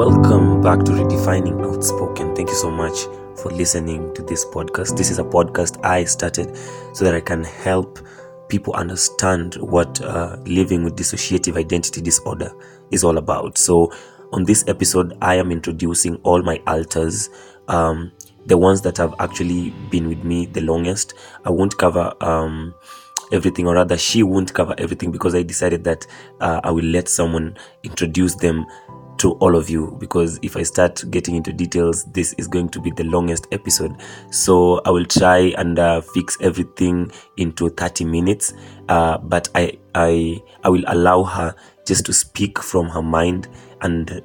Welcome back to Redefining Outspoken. Thank you so much for listening to this podcast. This is a podcast I started so that I can help people understand what uh, living with dissociative identity disorder is all about. So, on this episode, I am introducing all my alters, um, the ones that have actually been with me the longest. I won't cover um, everything, or rather, she won't cover everything because I decided that uh, I will let someone introduce them to all of you because if I start getting into details, this is going to be the longest episode. So I will try and uh, fix everything into 30 minutes, uh, but I, I, I will allow her just to speak from her mind and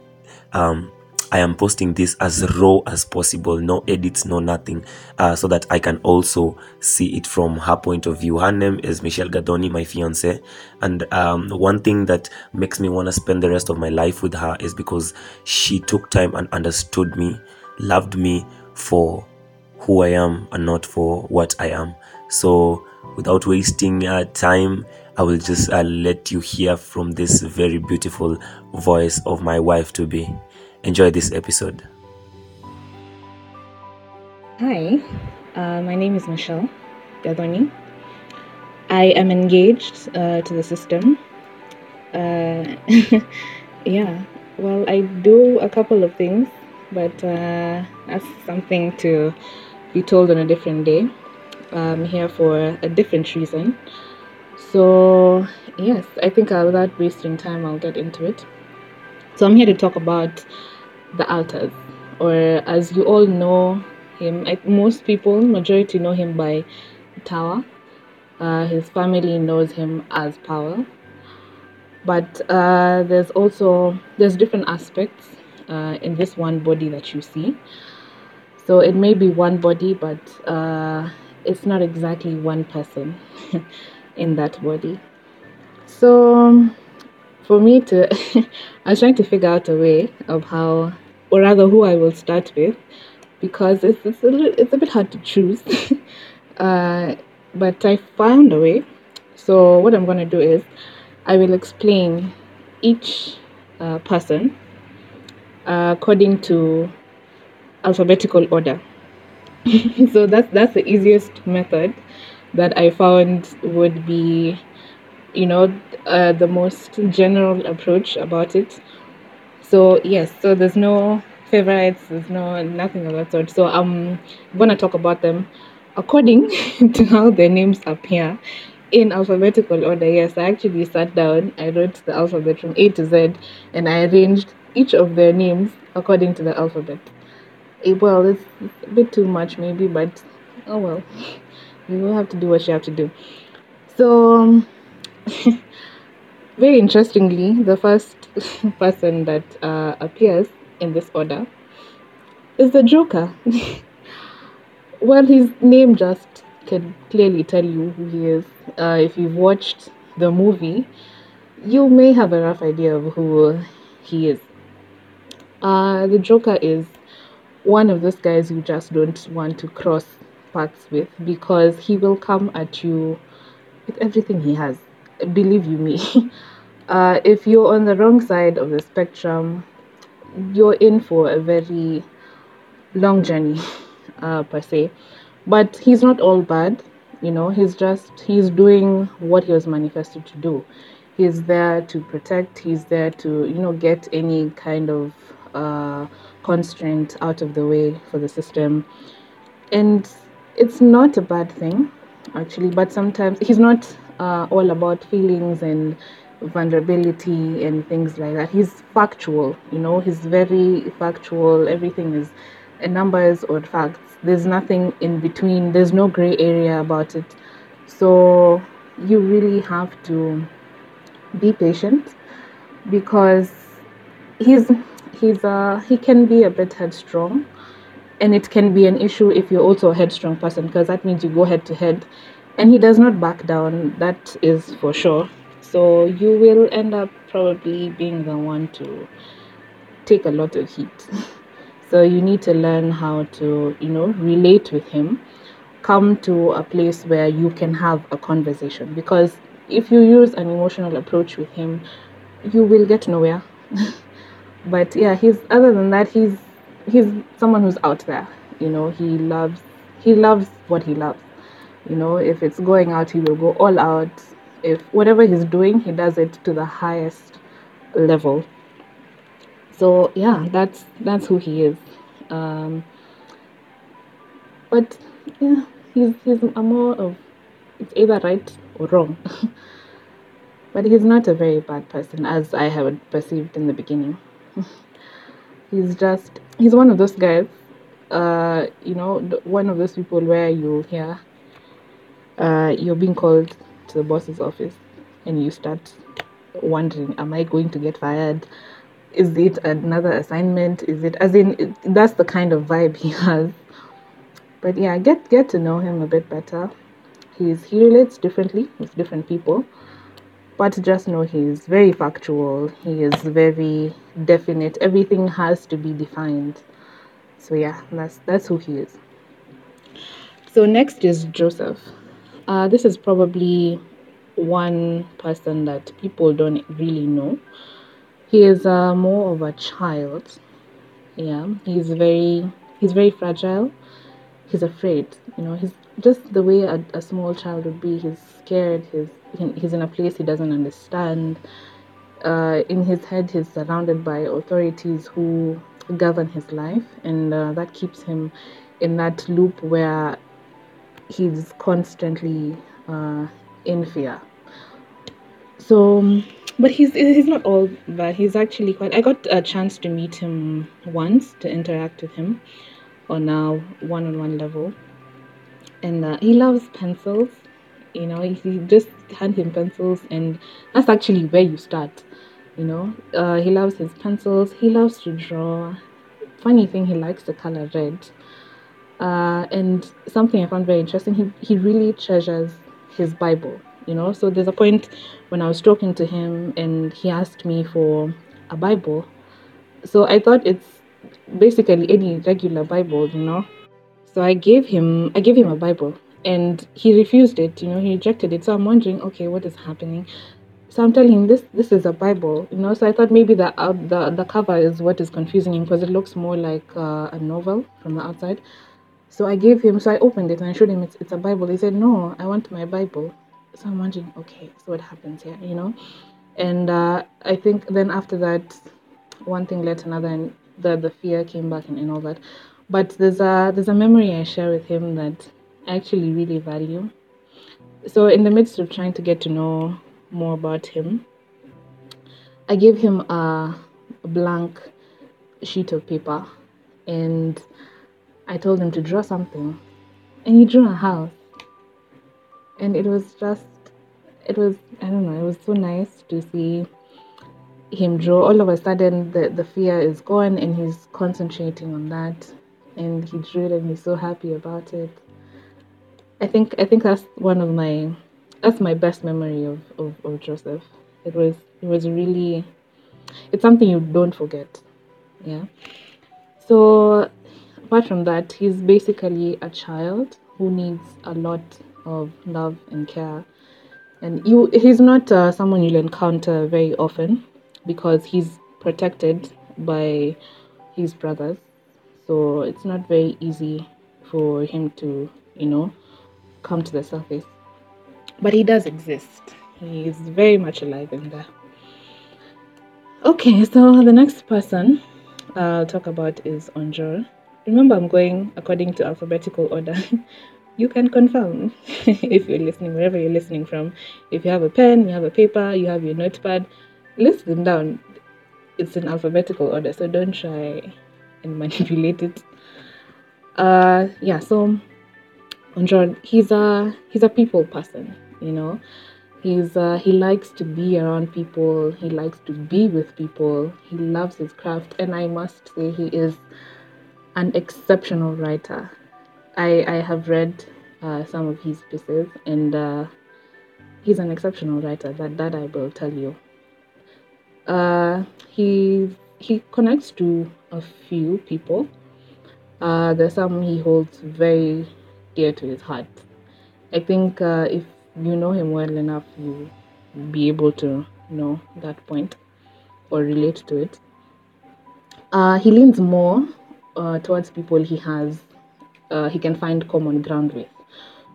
um, I am posting this as raw as possible, no edits, no nothing, uh, so that I can also see it from her point of view. Her name is Michelle Gadoni, my fiance, and um, one thing that makes me want to spend the rest of my life with her is because she took time and understood me, loved me for who I am and not for what I am. So, without wasting uh, time, I will just uh, let you hear from this very beautiful voice of my wife to be. Enjoy this episode. Hi, uh, my name is Michelle Gadoni. I am engaged uh, to the system. Uh, yeah, well, I do a couple of things, but uh, that's something to be told on a different day. I'm here for a different reason. So, yes, I think without wasting time, I'll get into it. So, I'm here to talk about the alters, or as you all know him, I, most people, majority know him by Tower. Uh, his family knows him as Power. But uh, there's also there's different aspects uh, in this one body that you see. So it may be one body, but uh, it's not exactly one person in that body. So for me to, I was trying to figure out a way of how, or rather, who I will start with, because it's it's a, little, it's a bit hard to choose. uh, but I found a way. So what I'm gonna do is, I will explain each uh, person uh, according to alphabetical order. so that's that's the easiest method that I found would be, you know, uh, the most general approach about it. So yes, so there's no favorites, there's no nothing of that sort. So I'm gonna talk about them according to how their names appear in alphabetical order. Yes, I actually sat down, I wrote the alphabet from A to Z, and I arranged each of their names according to the alphabet. Eh, well, it's a bit too much maybe, but oh well. You will have to do what you have to do. So, very interestingly, the first person that uh, appears in this order is the Joker. well, his name just can clearly tell you who he is. Uh, if you've watched the movie, you may have a rough idea of who he is. Uh, the Joker is one of those guys you just don't want to cross paths with because he will come at you with everything he has. Believe you me. Uh, if you're on the wrong side of the spectrum, you're in for a very long journey, uh, per se. But he's not all bad, you know, he's just, he's doing what he was manifested to do. He's there to protect, he's there to, you know, get any kind of uh, constraint out of the way for the system. And it's not a bad thing, actually, but sometimes he's not uh, all about feelings and vulnerability and things like that. He's factual, you know, he's very factual. Everything is uh, numbers or facts. There's nothing in between, there's no gray area about it. So you really have to be patient because he's he's uh he can be a bit headstrong and it can be an issue if you're also a headstrong person because that means you go head to head and he does not back down that is for sure. So you will end up probably being the one to take a lot of heat. So you need to learn how to you know relate with him. Come to a place where you can have a conversation. Because if you use an emotional approach with him you will get nowhere. But yeah, he's other than that, he's he's someone who's out there. You know, he loves he loves what he loves. You know, if it's going out, he will go all out. If whatever he's doing, he does it to the highest level. So yeah, that's that's who he is. Um, but yeah, he's he's a more of it's either right or wrong. but he's not a very bad person as I had perceived in the beginning. he's just he's one of those guys. Uh, you know, one of those people where you hear uh, you're being called to the boss's office and you start wondering, am I going to get fired? Is it another assignment? Is it as in it, that's the kind of vibe he has. But yeah, get get to know him a bit better. He's he relates differently with different people, but just know he's very factual. He is very definite. Everything has to be defined. So yeah, that's that's who he is. So next is Joseph. Uh, this is probably one person that people don't really know. He is uh, more of a child. Yeah, he's very he's very fragile. He's afraid. You know, he's just the way a, a small child would be. He's scared. He's he's in a place he doesn't understand. Uh, in his head, he's surrounded by authorities who govern his life, and uh, that keeps him in that loop where he's constantly uh, in fear. So, but he's he's not all bad. He's actually quite. I got a chance to meet him once to interact with him on a one-on-one level, and uh, he loves pencils. You know, he just hand him pencils, and that's actually where you start. You know, uh, he loves his pencils. He loves to draw. Funny thing, he likes the color red. Uh, and something I found very interesting, he, he really treasures his Bible, you know. So there's a point when I was talking to him and he asked me for a Bible. So I thought it's basically any regular Bible, you know. So I gave him I gave him a Bible and he refused it, you know, he rejected it. So I'm wondering, okay, what is happening? So I'm telling him this this is a Bible, you know. So I thought maybe the uh, the the cover is what is confusing him because it looks more like uh, a novel from the outside. So I gave him, so I opened it and I showed him it's, it's a Bible. He said, No, I want my Bible. So I'm wondering, okay, so what happens here, you know? And uh, I think then after that, one thing led to another, and the, the fear came back and, and all that. But there's a, there's a memory I share with him that I actually really value. So, in the midst of trying to get to know more about him, I gave him a, a blank sheet of paper and I told him to draw something, and he drew a house. And it was just, it was, I don't know, it was so nice to see him draw. All of a sudden, the, the fear is gone, and he's concentrating on that. And he drew it, and he's so happy about it. I think I think that's one of my that's my best memory of, of, of Joseph. It was it was really it's something you don't forget. Yeah. So apart from that, he's basically a child who needs a lot of love and care. And you, he's not uh, someone you'll encounter very often because he's protected by his brothers. So it's not very easy for him to, you know, come to the surface. But he does exist. He is very much alive in there. Okay, so the next person I'll talk about is Onjor. Remember, I'm going according to alphabetical order. you can confirm if you're listening, wherever you're listening from. If you have a pen, you have a paper, you have your notepad, list them down. It's in alphabetical order, so don't try and manipulate it. Uh, yeah. So, Onjor, he's a he's a people person. You know, he's uh, he likes to be around people. He likes to be with people. He loves his craft, and I must say he is an exceptional writer. I, I have read uh, some of his pieces, and uh, he's an exceptional writer. That that I will tell you. Uh, he he connects to a few people. Uh, there's some he holds very dear to his heart. I think uh, if you know him well enough, you be able to know that point or relate to it. Uh, he leans more uh, towards people he has, uh, he can find common ground with.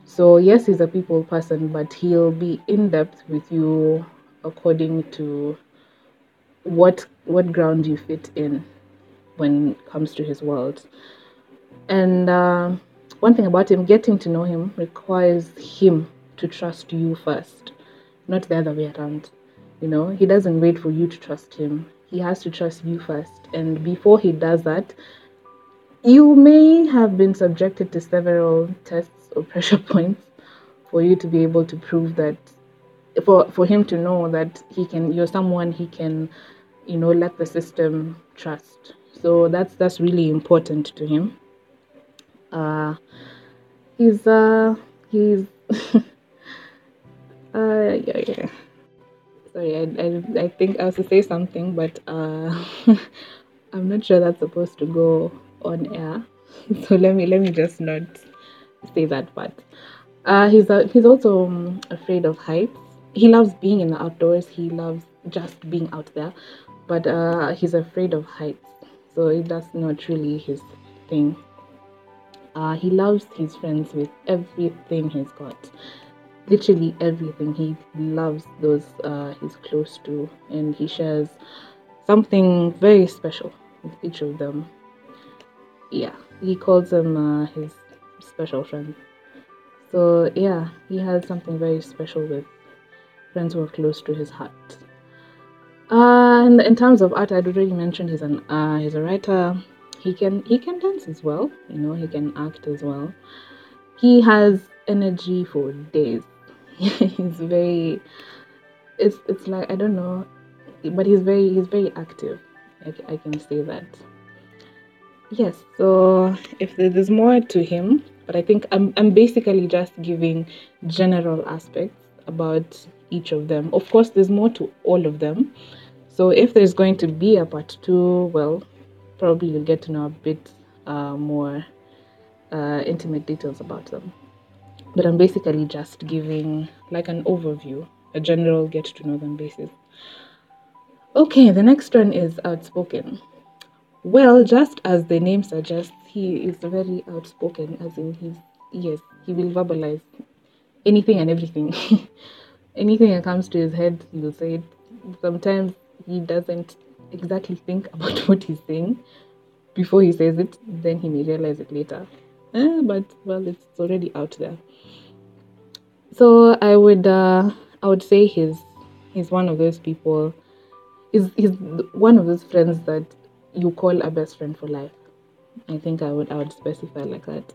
So yes, he's a people person, but he'll be in depth with you according to what what ground you fit in when it comes to his world. And uh, one thing about him, getting to know him requires him to trust you first, not the other way around. You know, he doesn't wait for you to trust him. He has to trust you first. And before he does that, you may have been subjected to several tests or pressure points for you to be able to prove that for for him to know that he can you're someone he can you know let the system trust so that's that's really important to him uh he's uh he's uh yeah, yeah. sorry I, I i think i was to say something but uh i'm not sure that's supposed to go on air. So let me let me just not say that part. Uh he's a, he's also um, afraid of heights. He loves being in the outdoors. He loves just being out there. But uh he's afraid of heights. So that's not really his thing. Uh he loves his friends with everything he's got. Literally everything. He loves those uh he's close to. And he shares something very special with each of them yeah he calls them uh, his special friends so yeah he has something very special with friends who are close to his heart uh, and in terms of art, I'd already mentioned he's an uh, he's a writer. He can he can dance as well. You know, he can act as well. He has energy for days. he's very. It's it's like I don't know, but he's very he's very active. I, I can say that. Yes. So if there's more to him, but I think I'm I'm basically just giving general aspects about each of them. Of course, there's more to all of them. So if there's going to be a part two, well, probably you'll get to know a bit uh, more uh, intimate details about them. But I'm basically just giving like an overview, a general get to know them basis. Okay, the next one is outspoken. Well, just as the name suggests, he is very outspoken, as in he's, yes, he will verbalize anything and everything. anything that comes to his head, he will say it. Sometimes he doesn't exactly think about what he's saying before he says it, then he may realize it later. Eh, but well, it's already out there. So I would uh, I would say he's he's one of those people. He's, he's one of those friends that you call a best friend for life. I think I would I would specify like that.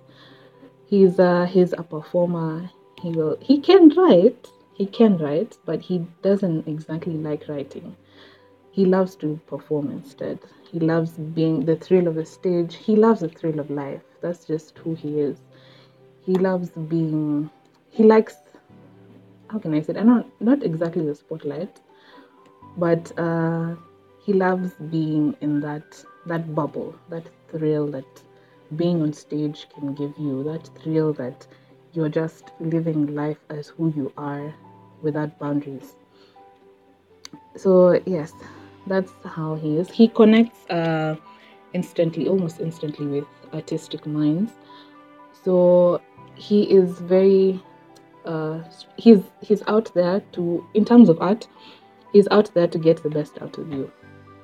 He's uh he's a performer. He will he can write. He can write, but he doesn't exactly like writing he loves to perform instead. He loves being the thrill of the stage. He loves the thrill of life. That's just who he is. He loves being, he likes, how can I say it? I know, not exactly the spotlight, but uh, he loves being in that that bubble, that thrill that being on stage can give you, that thrill that you're just living life as who you are without boundaries. So, yes, that's how he is. He connects uh, instantly, almost instantly, with artistic minds. So he is very uh, he's he's out there to in terms of art he's out there to get the best out of you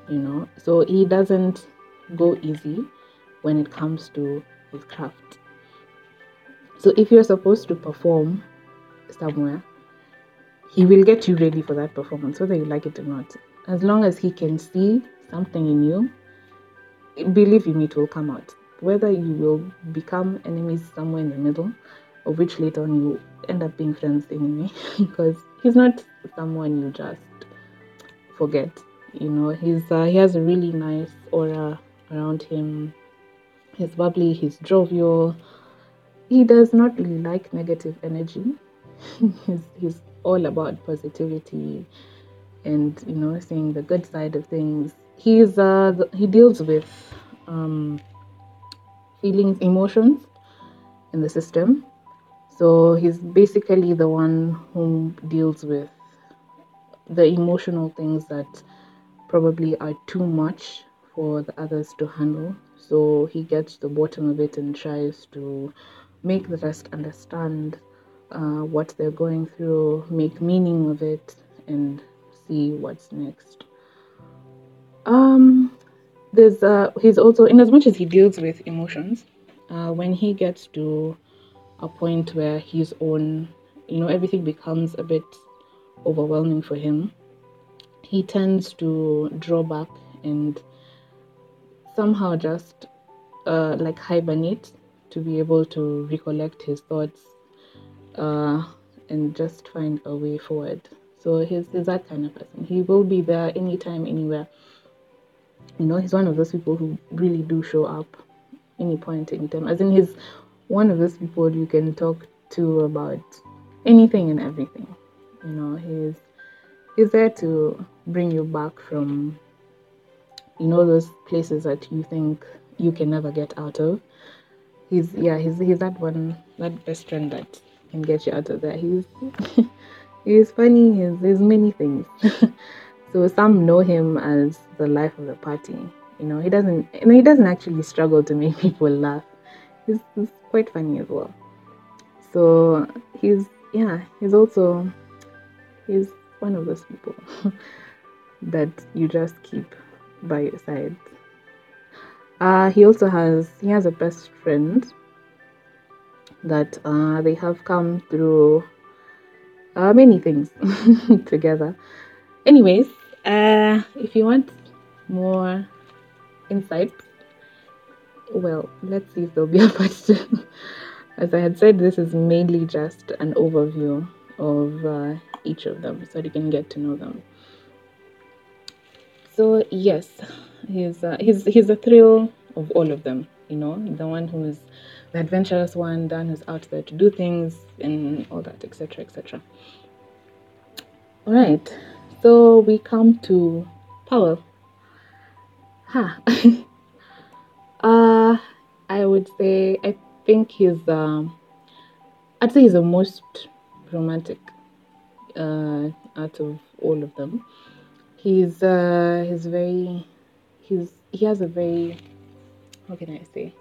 you know so he doesn't go easy when it comes to his craft so if you're supposed to perform somewhere he will get you ready for that performance whether you like it or not as long as he can see something in you, believe in it will come out. Whether you will become enemies somewhere in the middle, of which later on you end up being friends anyway, because he's not someone you just forget. You know, he's uh, he has a really nice aura around him. He's bubbly, he's jovial. He does not really like negative energy. he's, he's all about positivity and you know seeing the good side of things he's uh he deals with um feelings emotions in the system so he's basically the one who deals with the emotional things that probably are too much for the others to handle. So he gets to the bottom of it and tries to make the rest understand uh, what they're going through, make meaning of it, and see what's next. Um, there's uh, he's also in as much as he deals with emotions, uh, when he gets to a point where his own, you know, everything becomes a bit overwhelming for him, he tends to draw back and somehow just uh, like hibernate to be able to recollect his thoughts uh, and just find a way forward. So he's, he's that kind of person. He will be there anytime, anywhere. You know, he's one of those people who really do show up any point, anytime. As in, he's one of those people you can talk to about anything and everything. You know, he's he's there to bring you back from you know those places that you think you can never get out of. He's yeah, he's he's that one that best friend that can get you out of there. He's he's funny, he's he's many things. so some know him as the life of the party. You know, he doesn't you know, he doesn't actually struggle to make people laugh. He's, he's quite funny as well. So he's yeah, he's also he's one of those people that you just keep by your side. Uh, he also has he has a best friend that uh, they have come through uh, many things together. Anyways, uh, if you want more insight, well, let's see if there'll be a part two. As I had said, this is mainly just an overview of uh, each of them so you can get to know them. So yes, he's uh, he's he's a thrill of all of them. You know, the one who's the adventurous one, one who's out there to do things and all that, etc., etc. All right, so we come to Powell. Huh. uh, I would say I think he's um, I'd say he's the most romantic uh, out of all of them. He's uh, he's very he's he has a very how can I say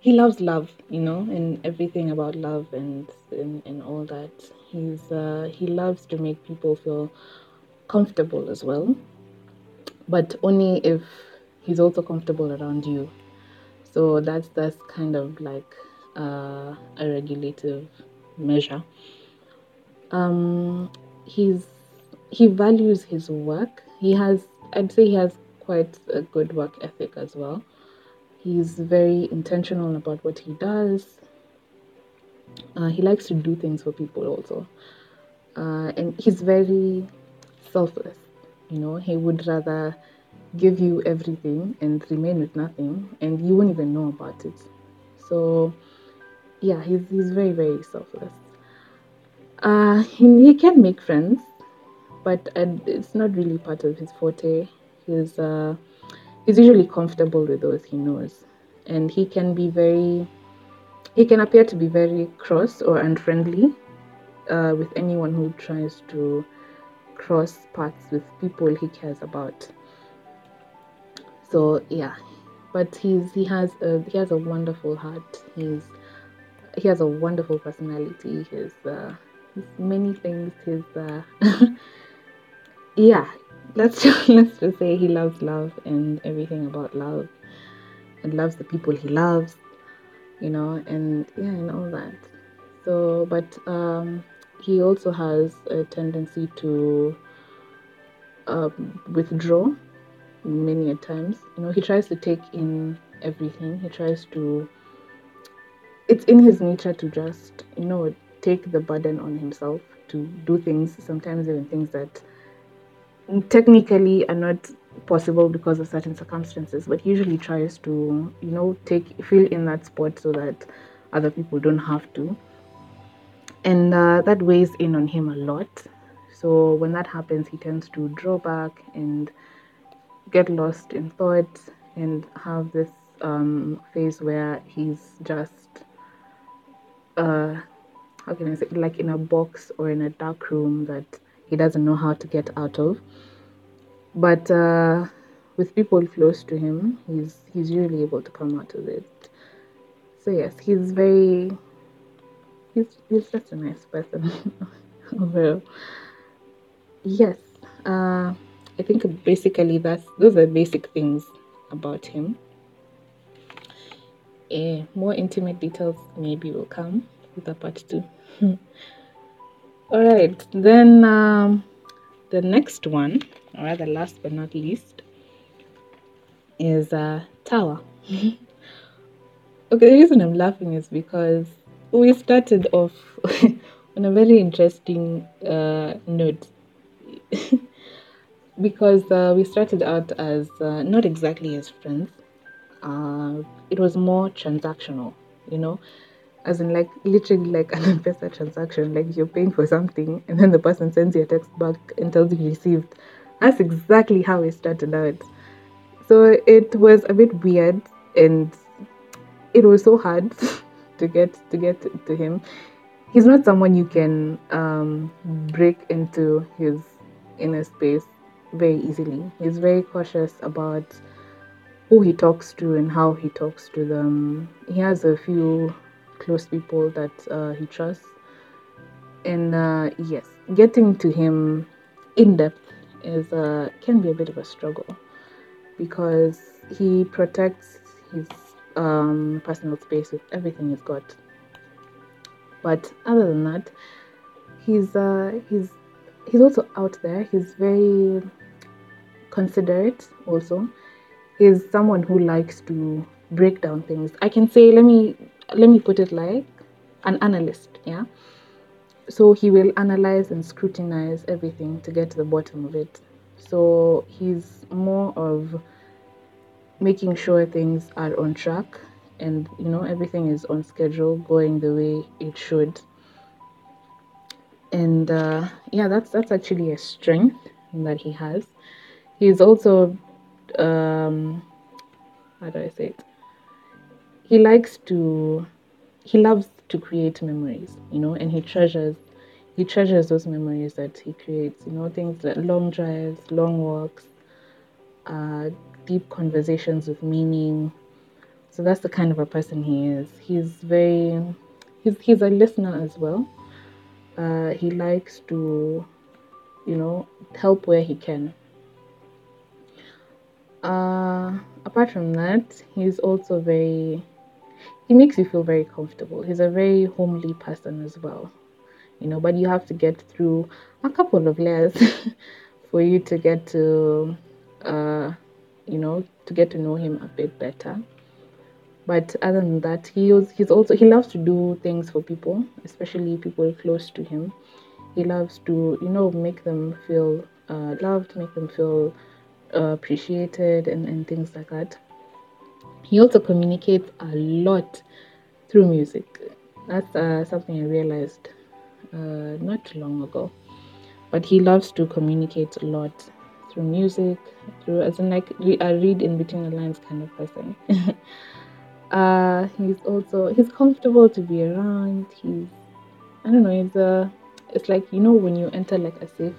he loves love, you know, and everything about love and and, and all that. He's uh, he loves to make people feel comfortable as well, but only if he's also comfortable around you. So that's that's kind of like uh, a regulative measure. Um, he's he values his work. He has I'd say he has quite a good work ethic as well. He's very intentional about what he does. Uh, he likes to do things for people also. Uh, and he's very selfless. You know, he would rather give you everything and remain with nothing, and you won't even know about it. So, yeah, he's, he's very, very selfless. Uh, he, can make friends, but uh, it's not really part of his forte. He's uh, he's usually comfortable with those he knows, and he can be very he can appear to be very cross or unfriendly uh, with anyone who tries to cross paths with people he cares about. So yeah, but he's he has a he has a wonderful heart. He's he has a wonderful personality. He's uh, many things. He's uh, yeah. Let's just, let's just say he loves love and everything about love, and loves the people he loves, you know, and yeah, and all that. So, but um, he also has a tendency to um, withdraw many a times. You know, he tries to take in everything. He tries to. It's in his nature to just, you know, take the burden on himself to do things. Sometimes even things that technically are not possible because of certain circumstances, but usually tries to, you know, take fill in that spot so that other people don't have to. And uh, that weighs in on him a lot. So when that happens, he tends to draw back and get lost in thought and have this um, phase where he's just, uh, how can I say, like in a box or in a dark room that he doesn't know how to get out of. But uh, with people close to him, he's he's usually able to come out of it. So yes, he's very he's he's just a nice person overall. Yes, uh, I think basically that's those are basic things about him. Uh, more intimate details maybe will come with a part two. All right, then um, the next one, or rather last but not least, is uh, Tower. okay, the reason I'm laughing is because we started off on a very interesting uh, note. because uh, we started out as uh, not exactly as friends. Uh, it was more transactional, you know, as in like literally like an M-Pesa transaction. Like you're paying for something and then the person sends you a text back and tells you received. That's exactly how it started out. So it was a bit weird and it was so hard to get to get to him. He's not someone you can um, break into his inner space very easily. He's very cautious about who he talks to and how he talks to them. He has a few close people that uh, he trusts. And uh, yes, getting to him in depth is uh, can be a bit of a struggle because he protects his um, personal space with everything he's got. But other than that, he's uh, he's he's also out there. He's very considerate. Also, he's someone who likes to break down things. I can say, let me let me put it like an analyst. Yeah. So he will analyze and scrutinize everything to get to the bottom of it. So he's more of making sure things are on track and you know everything is on schedule going the way it should and uh, yeah that's that's actually a strength that he has he's also um how do i say it he likes to he loves to create memories you know and he treasures he treasures those memories that he creates you know things like long drives long walks uh, deep conversations with meaning. So that's the kind of a person he is. He's very he's, he's a listener as well. Uh, he likes to you know help where he can. Uh, apart from that he's also very he makes you feel very comfortable. He's a very homely person as well. You know but you have to get through a couple of layers for you to get to uh, you know to get to know him a bit better. But other than that he was, he's also he loves to do things for people especially people close to him. He loves to you know make them feel uh, loved make them feel uh, appreciated and, and things like that he also communicates a lot through music. That's uh, something i realized uh, not long ago. But he loves to communicate a lot through music through as in like a read in between the lines kind of person. Uh he's also he's comfortable to be around. He's i don't know he's a it's like you know when you enter like a safe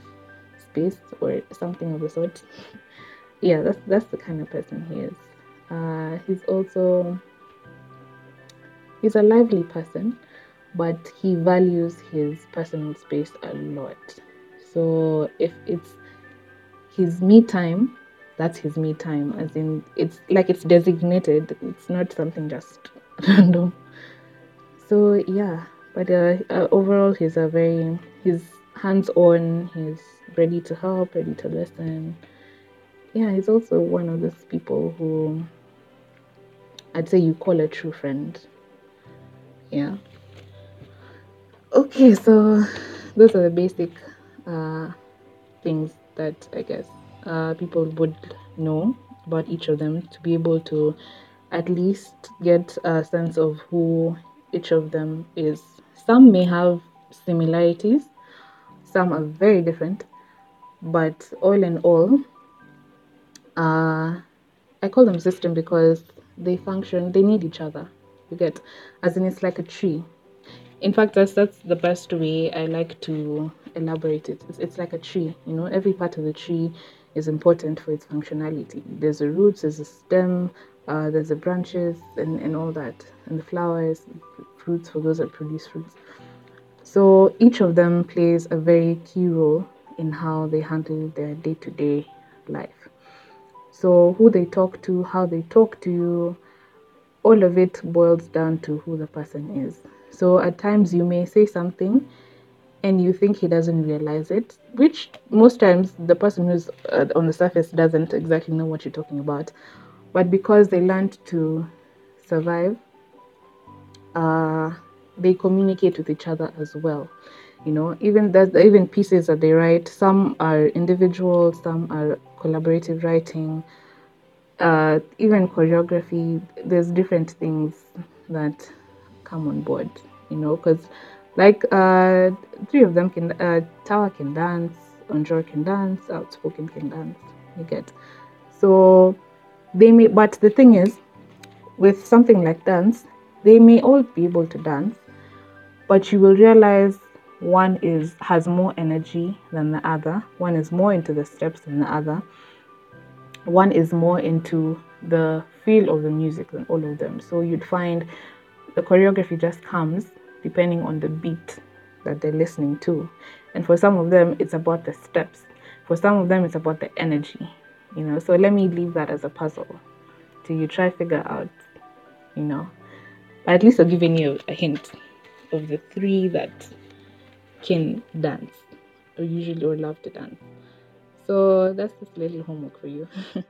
space or something of the sort. Yeah that's that's the kind of person he is uh he's also he's a lively person but he values his personal space a lot. So if it's his me time that's his me time as in it's like it's designated it's not something just random. So yeah but uh, uh, overall he's a very he's hands-on he's ready to help ready to listen. Yeah he's also one of those people who i'd say you call a true friend yeah okay so those are the basic uh, things that i guess uh, people would know about each of them to be able to at least get a sense of who each of them is. Some may have similarities, some are very different, but all in all, uh, I call them system because they function, they need each other. You get, as in it's like a tree. In fact, that's that's the best way I like to elaborate it. It's, it's like a tree, you know. Every part of the tree is important for its functionality. There's the roots, there's the stem, uh, there's the branches, and, and all that, and the flowers, fruits for those that produce fruits. So each of them plays a very key role in how they handle their day to day life. So, who they talk to, how they talk to you, all of it boils down to who the person is. So, at times you may say something and you think he doesn't realize it, which most times the person who's uh, on the surface doesn't exactly know what you're talking about. But because they learned to survive, uh, they communicate with each other as well. You know, even that, even pieces that they write, some are individual, some are collaborative writing, uh, even choreography. There's different things that come on board. You know, because like uh, three of them can, uh, Tawa can dance, Onjor can dance, Outspoken can dance. You get so they may, but the thing is, with something like dance, they may all be able to dance, but you will realize one is has more energy than the other. One is more into the steps than the other. One is more into the feel of the music than all of them. So you'd find the choreography just comes depending on the beat that they're listening to. And for some of them it's about the steps. For some of them it's about the energy you know? So let me leave that as a puzzle till you try figure out you know? At least i've given you a hint of the three that can dance or usually or love to dance. So that's just little homework for you.